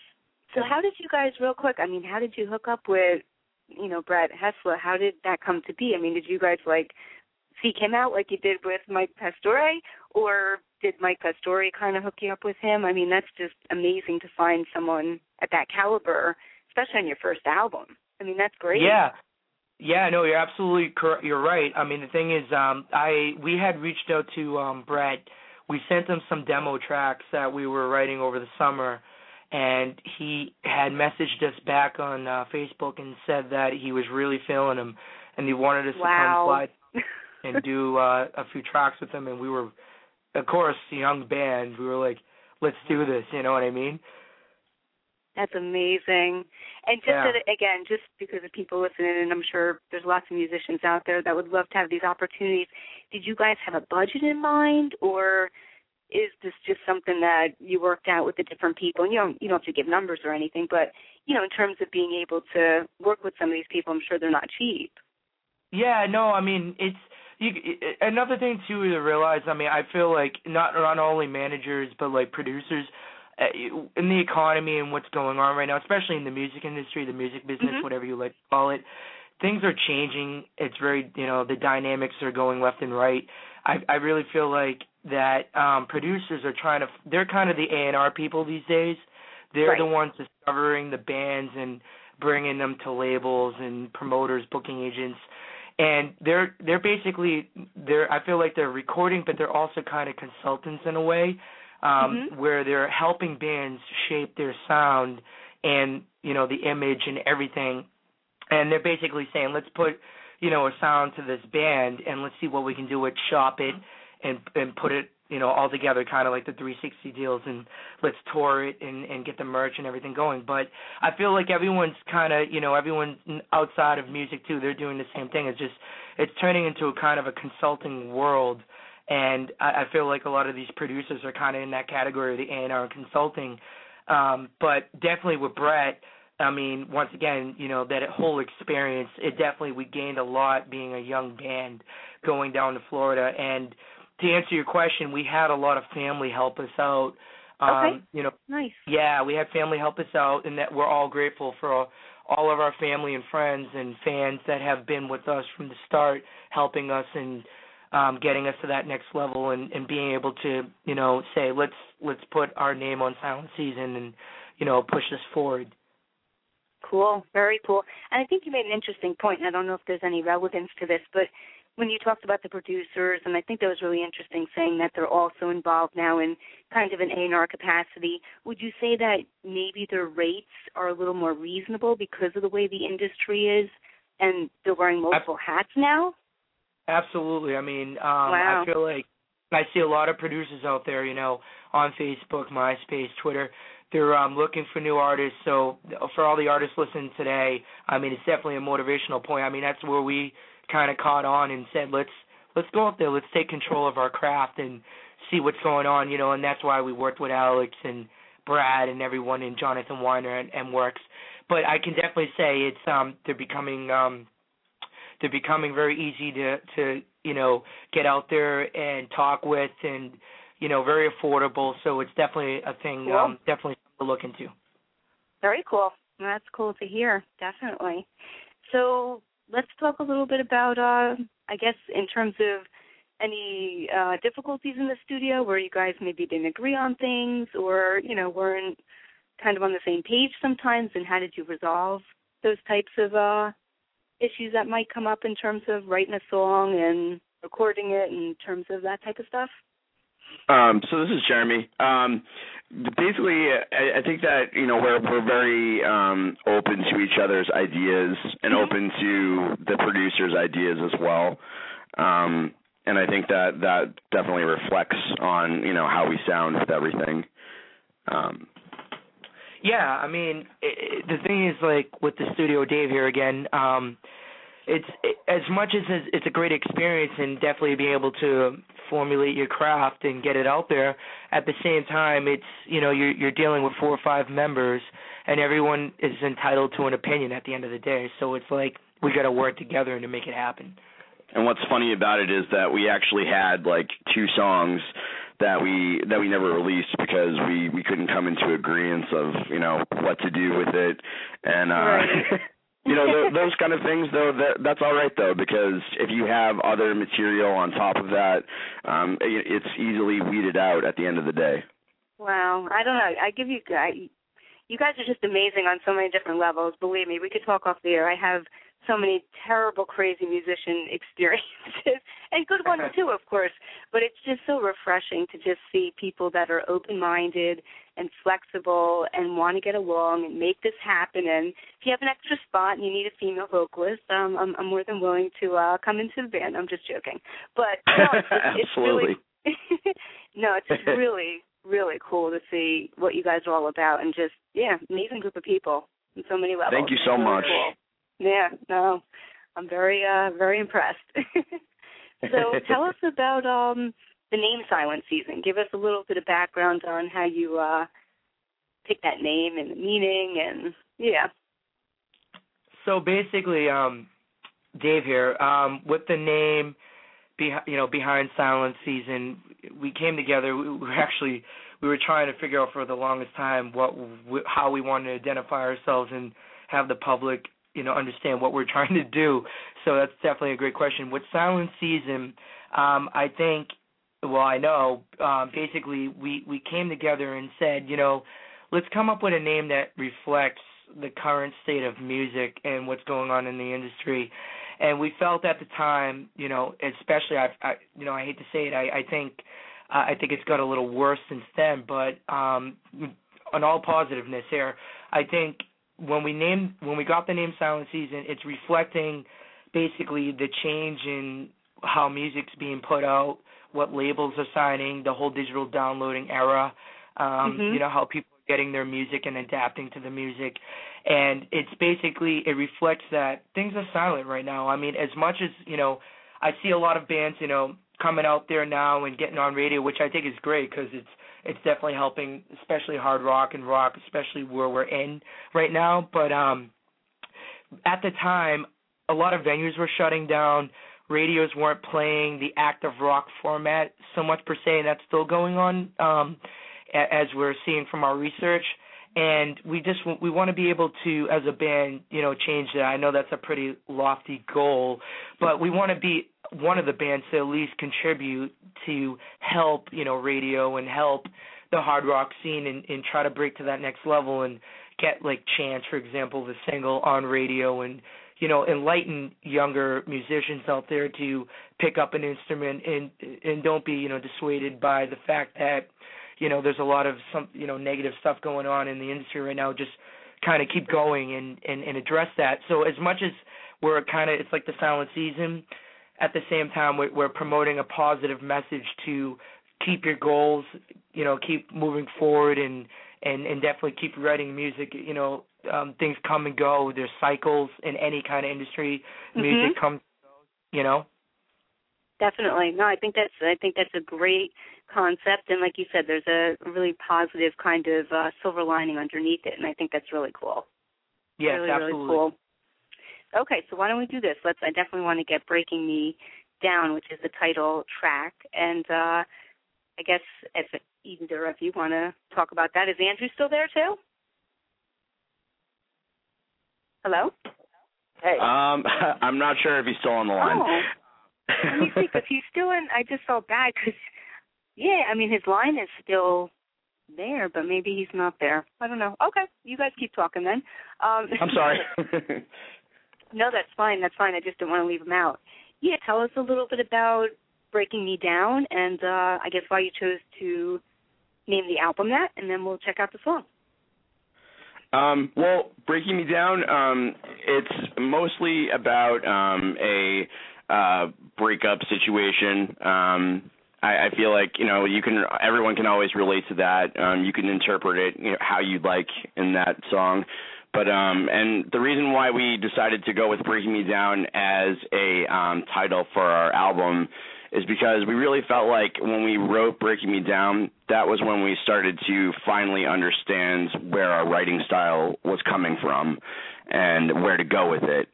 So how did you guys, real quick? I mean, how did you hook up with, you know, Brad Hestla? How did that come to be? I mean, did you guys like seek him out like you did with Mike Pastore, or did Mike Pastore kind of hook you up with him? I mean, that's just amazing to find someone at that caliber, especially on your first album. I mean, that's great. Yeah. Yeah, no, you're absolutely correct. You're right. I mean, the thing is, um, I we had reached out to um, Brett. We sent him some demo tracks that we were writing over the summer, and he had messaged us back on uh, Facebook and said that he was really feeling him, and he wanted us Wow. to come fly (laughs) and do uh, a few tracks with him. And we were, of course, a young band. We were like, let's do this. You know what I mean? That's amazing. And just Yeah. that, again, just because of people listening, and I'm sure there's lots of musicians out there that would love to have these opportunities. Did you guys have a budget in mind, or is this just something that you worked out with the different people? And you don't you don't have to give numbers or anything, but you know, in terms of being able to work with some of these people, I'm sure they're not cheap. Yeah, no, I mean it's you. Another thing too to realize. I mean, I feel like not not only managers but like producers. In the economy and what's going on right now, especially in the music industry, the music business, Mhm. whatever you like to call it, things are changing. It's very, you know, the dynamics are going left and right. I I really feel like that um producers are trying to they're kind of the A&R people these days. They're Right. the ones discovering the bands and bringing them to labels and promoters, booking agents. And they're they're basically they're I feel like they're recording but they're also kind of consultants in a way um Mhm. where they're helping bands shape their sound and you know the image and everything. And they're basically saying let's put you know a sound to this band and let's see what we can do with shop it and and put it you know all together kind of like the 360 deals and let's tour it and and get the merch and everything going. But i feel like everyone's kind of you know everyone outside of music too they're doing the same thing. It's just it's turning into a kind of a consulting world and i, I feel like a lot of these producers are kind of in that category of the A&R and consulting um but definitely with Brett I mean, once again, you know, that whole experience, it definitely we gained a lot being a young band going down to Florida and to answer your question, we had a lot of family help us out. Um, Okay. you know, Nice. yeah, we had family help us out and that we're all grateful for all, all of our family and friends and fans that have been with us from the start helping us and um getting us to that next level and and being able to, you know, say let's let's put our name on Silent Season and you know, push this forward. Cool, very cool. And I think you made an interesting point. I don't know if there's any relevance to this, but when you talked about the producers, and I think that was really interesting, saying that they're also involved now in kind of an A&R capacity. Would you say that maybe their rates are a little more reasonable because of the way the industry is, and they're wearing multiple hats now? Absolutely. I mean, um Wow. I feel like I see a lot of producers out there, you know, on Facebook, MySpace, Twitter. They're um looking for new artists. So for all the artists listening today, I mean, it's definitely a motivational point. I mean, that's where we kind of caught on and said, let's let's go out there, let's take control of our craft and see what's going on, you know, and that's why we worked with Alex and Brad and everyone and Jonathan Wyner and, M-Works. But I can definitely say it's um they're becoming um they're becoming very easy to to you know get out there and talk with and you know very affordable so it's definitely a thing Cool. um definitely to look into Very cool. That's cool to hear, definitely. So let's talk a little bit about, uh, I guess, in terms of any uh, difficulties in the studio where you guys maybe didn't agree on things or, you know, weren't kind of on the same page sometimes, and how did you resolve those types of uh, issues that might come up in terms of writing a song and recording it in terms of that type of stuff? Um, so this is Jeremy. Um, basically, I, I think that you know we're we're very um, open to each other's ideas and Mhm. open to the producers' ideas as well. Um, and I think that that definitely reflects on you know how we sound with everything. Yeah i mean i i the thing is like with the studio dave here again um it's it, as much as it's, it's a great experience and definitely being able to formulate your craft and get it out there at the same time it's you know you're you're dealing with four or five members and everyone is entitled to an opinion at the end of the day. So it's like we got to work together to make it happen. And what's funny about it is that we actually had like two songs that we that we never released because we we couldn't come into agreement of you know what to do with it and uh Right. (laughs) you know th- (laughs) those kind of things though that that's all right though because if you have other material on top of that um it, it's easily weeded out at the end of the day Wow, I don't know. I give you guys, you guys are just amazing on so many different levels. Believe me, we could talk off the air. I have so many terrible, crazy musician (laughs) experiences, and good ones (laughs) too, of course. But it's just so refreshing to just see people that are open-minded and flexible and want to get along and make this happen. And if you have an extra spot and you need a female vocalist, um, I'm, I'm more than willing to uh, come into the band. I'm just joking, but no, it's, it's (laughs) Absolutely. really no, it's just really, really cool to see what you guys are all about, and just yeah, amazing group of people on so many levels. Thank you so Really much. cool. Yeah, no, I'm very, uh very impressed. (laughs) so (laughs) tell us about um the name Silent Season. Give us a little bit of background on how you uh picked that name and the meaning, and yeah. So basically, um, Dave here. Um, with the name, you know, behind Silent Season, we came together. We were actually we were trying to figure out for the longest time what how we wanted to identify ourselves and have the public you know understand what we're (laughs) trying to do. So that's definitely a great question. With Silent Season, um, I think, well, I know, um, basically we we came together and said, you know, let's come up with a name that reflects the current state of music and what's going on in the industry. And we felt at the time, you know, especially I, I you know, I hate to say it, I, I think uh, I think it's got a little worse since then, but um on all positiveness here, I think when we named when we got the name Silent Season, it's reflecting basically the change in how music's being put out, what labels are signing, the whole digital downloading era. Um, mm-hmm. You know how people are getting their music and adapting to the music, and it's basically it reflects that things are silent right now. I mean, as much as you know, I see a lot of bands, you know, coming out there now and getting on radio, which I think is great because it's it's definitely helping, especially hard rock and rock, especially where we're in right now. But um, at the time, a lot of venues were shutting down. Radios weren't playing the active rock format so much per se, and that's still going on um, as we're seeing from our research. And we just we want to be able to, as a band, you know, change that. I know that's a pretty lofty goal, but we want to be one of the bands to at least contribute to help you know radio and help the hard rock scene and, and try to break to that next level and get like chance for example the single on radio and you know enlighten younger musicians out there to pick up an instrument and and don't be you know dissuaded by the fact that you know there's a lot of some you know negative stuff going on in the industry right now just kind of keep going and and and address that so as much as we're kind of it's like the silent season at the same time we're, we're promoting a positive message to keep your goals, you know, keep moving forward and and and definitely keep writing music. You know, um, things come and go. There's cycles in any kind of industry. Mm-hmm. Music comes, you know. Definitely. No, I think that's I think that's a great concept and like you said there's a really positive kind of uh silver lining underneath it and I think that's really cool. Yes, really, absolutely. Really cool. Okay, so why don't we do this? Let's. I definitely want to get "Breaking Me Down," which is the title track, and uh I guess if either of you want to talk about that, is Andrew still there too? Hello. Hey. Um, (laughs) I'm not sure if he's still on the line. Oh. Let me see, because he's still in. I just felt bad because, yeah, I mean his line is still there, but maybe he's not there. I don't know. Okay, you guys keep talking then. Um, (laughs) I'm sorry. (laughs) No, that's fine. That's fine. I just didn't want to leave him out. Yeah, tell us a little bit about Breaking Me Down and uh I guess why you chose to name the album that and then we'll check out the song. Um, well, Breaking Me Down, um, it's mostly about um, a uh, breakup situation. Um, I, I feel like you know you can everyone can always relate to that. Um, you can interpret it you know, how you'd like in that song. But um, and the reason why we decided to go with Breaking Me Down as a um, title for our album is because we really felt like when we wrote Breaking Me Down, that was when we started to finally understand where our writing style was coming from and where to go with it.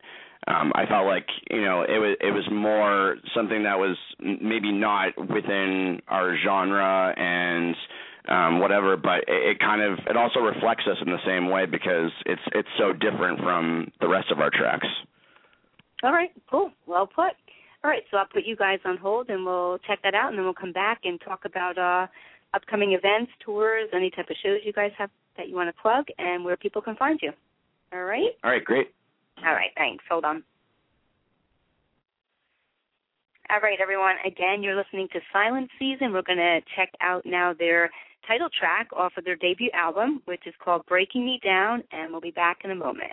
Um, I felt like you know it was it was more something that was maybe not within our genre and um, whatever. But it, it kind of it also reflects us in the same way because it's it's so different from the rest of our tracks. All right, cool. Well put. All right, so I'll put you guys on hold and we'll check that out and then we'll come back and talk about uh upcoming events, tours, any type of shows you guys have that you want to plug and where people can find you. All right? All right, great. All right, thanks. Hold on. All right, everyone. Again, you're listening to Silent Season. We're going to check out now their title track off of their debut album, which is called Breaking Me Down, and we'll be back in a moment.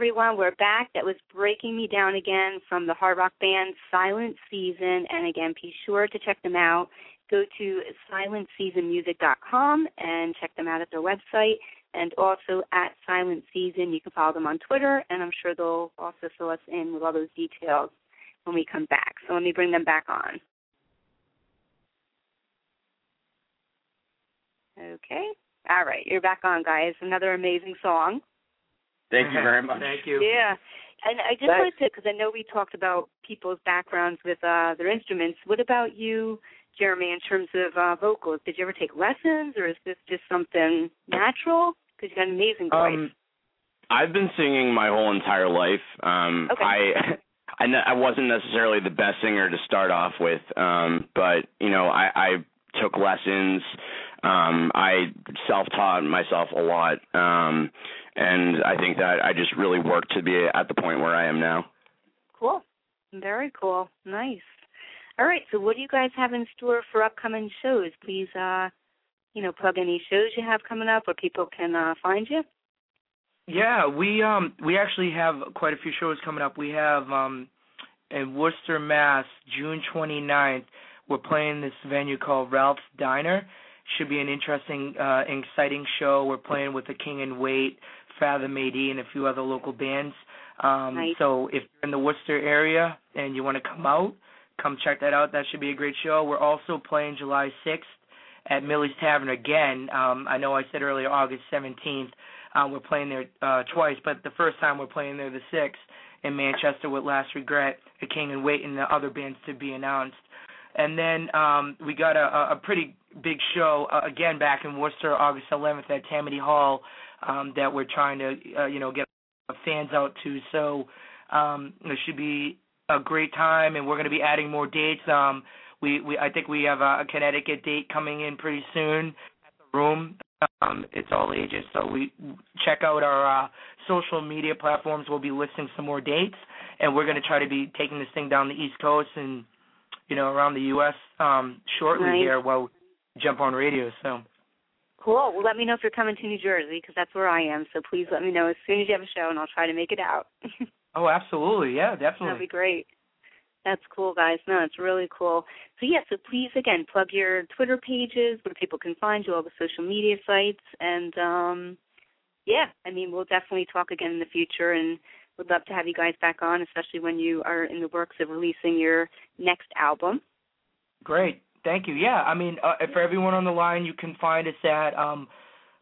Everyone, we're back. That was Breaking Me Down Again from the hard rock band Silent Season. And again, be sure to check them out. Go to silentseasonmusic.com and check them out at their website. And also at Silent Season, you can follow them on Twitter, and I'm sure they'll also fill us in with all those details when we come back. So let me bring them back on. Okay. All right, you're back on, guys. Another amazing song. Thank you very much. Thank you. Yeah. And I just Thanks. wanted to, because I know we talked about people's backgrounds with uh, their instruments. What about you, Jeremy, in terms of uh, vocals? Did you ever take lessons, or is this just something natural? Because you got an amazing voice. Um, I've been singing my whole entire life. Um, Okay. I, I, ne- I wasn't necessarily the best singer to start off with, um, but you know, I, I took lessons. Um, I self-taught myself a lot, um, and I think that I just really worked to be at the point where I am now. Cool. Very cool. Nice. All right. So, what do you guys have in store for upcoming shows? Please, uh, you know, plug any shows you have coming up, where people can uh, find you. Yeah, we um we actually have quite a few shows coming up. We have um in Worcester, Mass, June 29th. We're playing this venue called Ralph's Diner. Should be an interesting, uh, exciting show. We're playing with the King and Wait, Fathom AD, and a few other local bands. Um, Nice. So if you're in the Worcester area and you want to come out, come check that out. That should be a great show. We're also playing July 6th at Milly's Tavern again. Um, I know I said earlier August 17th. Uh, we're playing there uh, twice, but the first time we're playing there the 6th in Manchester with Last Regret, The King and Wait, and the other bands to be announced. And then um, we got a, a- pretty big show uh, again back in Worcester, August 11th at Tammany Hall um, that we're trying to uh, you know get fans out to. So um, it should be a great time, and we're going to be adding more dates. Um, we, we I think we have a, a Connecticut date coming in pretty soon at the room. Um, it's all ages, so we check out our uh, social media platforms. We'll be listing some more dates, and we're going to try to be taking this thing down the East Coast and you know around the U.S. Um, shortly Nice. here while we jump on radio. So Cool. Well, let me know if you're coming to New Jersey because that's where I am. So please let me know as soon as you have a show, and I'll try to make it out. (laughs) oh, absolutely, yeah, definitely. That'd be great. That's cool, guys. No, it's really cool. So yeah, so please again plug your Twitter pages where people can find you, all the social media sites, and um yeah, I mean we'll definitely talk again in the future, and would love to have you guys back on, especially when you are in the works of releasing your next album. Great. Thank you. Yeah, I mean, uh, for everyone on the line, you can find us at um,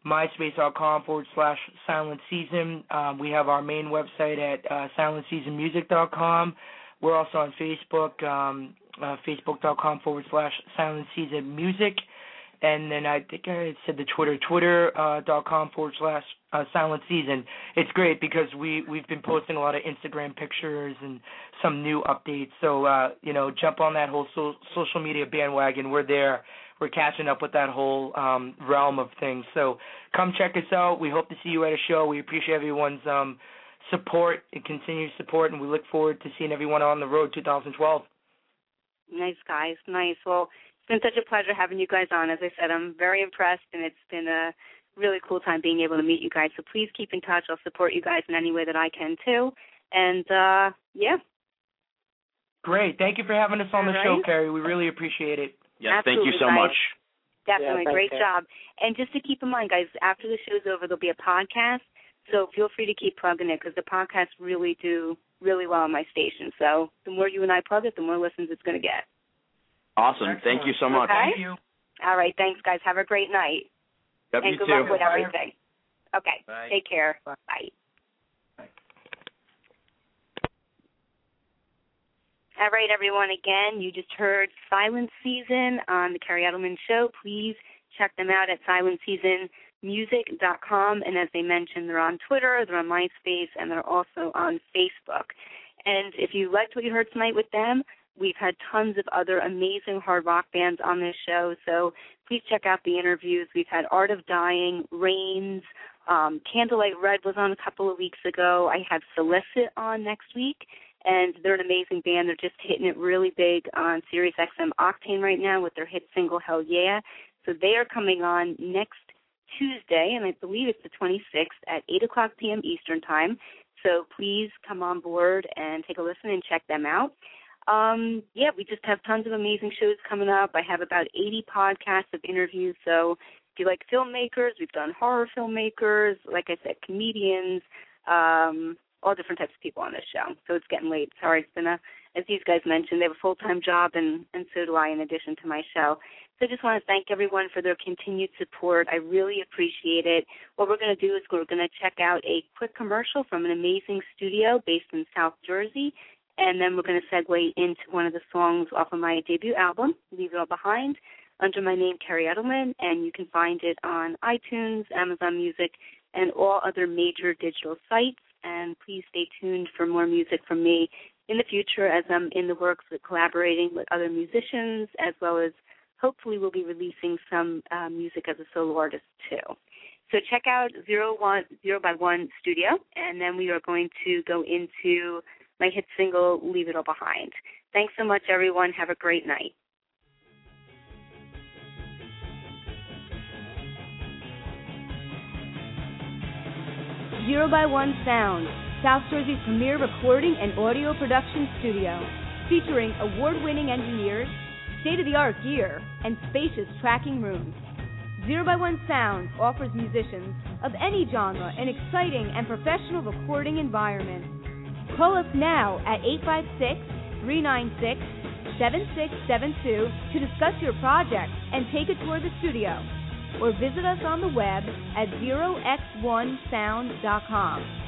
myspace.com forward slash silent season. Um, we have our main website at uh, silentseasonmusic.com. We're also on Facebook, um, uh, facebook.com forward slash silent season music. And then I think I said the Twitter, twitter.com uh, dot com forward slash uh, silent season. It's great because we, we've been posting a lot of Instagram pictures and some new updates. So, uh, you know, jump on that whole so- social media bandwagon. We're there. We're catching up with that whole um, realm of things. So come check us out. We hope to see you at a show. We appreciate everyone's um, support and continued support, and we look forward to seeing everyone on the road 2012. Nice guys, nice. Well, been such a pleasure having you guys on. As I said, I'm very impressed, and it's been a really cool time being able to meet you guys. So please keep in touch. I'll support you guys in any way that I can too. And uh yeah, Great. Thank you for having us on the All show, right. Kerri. We really appreciate it. Yes, thank you so guys. much. definitely thanks, great Kate. job. And just to keep in mind, guys, after the show's over, there'll be a podcast. So feel free to keep plugging it because the podcasts really do really well on my station. So the more you and I plug it, the more listens it's going to get. Awesome. Thank you so much. Okay. Thank you. All right, thanks, guys. Have a great night. Yep, and you good too. luck with Bye. everything. Okay. Bye. Take care. Bye. Bye. All right, everyone. Again, you just heard Silent Season on the Kerri Edelman Show. Please check them out at silentseasonmusic.com. And as they mentioned, they're on Twitter, they're on MySpace, and they're also on Facebook. And if you liked what you heard tonight with them, we've had tons of other amazing hard rock bands on this show. So please check out the interviews. We've had Art of Dying, Rains, um, Candlelight Red was on a couple of weeks ago. I have Solicit on next week, and they're an amazing band. They're just hitting it really big on Sirius XM Octane right now with their hit single Hell Yeah. So they are coming on next Tuesday, and I believe it's the 26th at 8 o'clock p.m. Eastern Time. So please come on board and take a listen and check them out. Um, yeah, we just have tons of amazing shows coming up. I have about 80 podcasts of interviews. So if you like filmmakers, we've done horror filmmakers, like I said, comedians, um, all different types of people on this show. So it's getting late. Sorry, it's been a, as these guys mentioned, they have a full time job, and and so do I, in addition to my show. So I just want to thank everyone for their continued support. I really appreciate it. What we're going to do is we're going to check out a quick commercial from an amazing studio based in South Jersey, and then we're going to segue into one of the songs off of my debut album, Leave It All Behind, under my name, Kerri Edelman, and you can find it on iTunes, Amazon Music, and all other major digital sites. And please stay tuned for more music from me in the future as I'm in the works with collaborating with other musicians, as well as hopefully we'll be releasing some uh, music as a solo artist too. So check out Zero One Zero by One Studio, and then we are going to go into my hit single "Leave It All Behind." Thanks so much, everyone. Have a great night. Zero by One Sound, South Jersey's premier recording and audio production studio, featuring award-winning engineers state of the art gear, and spacious tracking rooms. Zero by One Sound offers musicians of any genre an exciting and professional recording environment. Call us now at 856 396 7672 to discuss your project and take a tour of the studio, or visit us on the web at zerox1sound.com.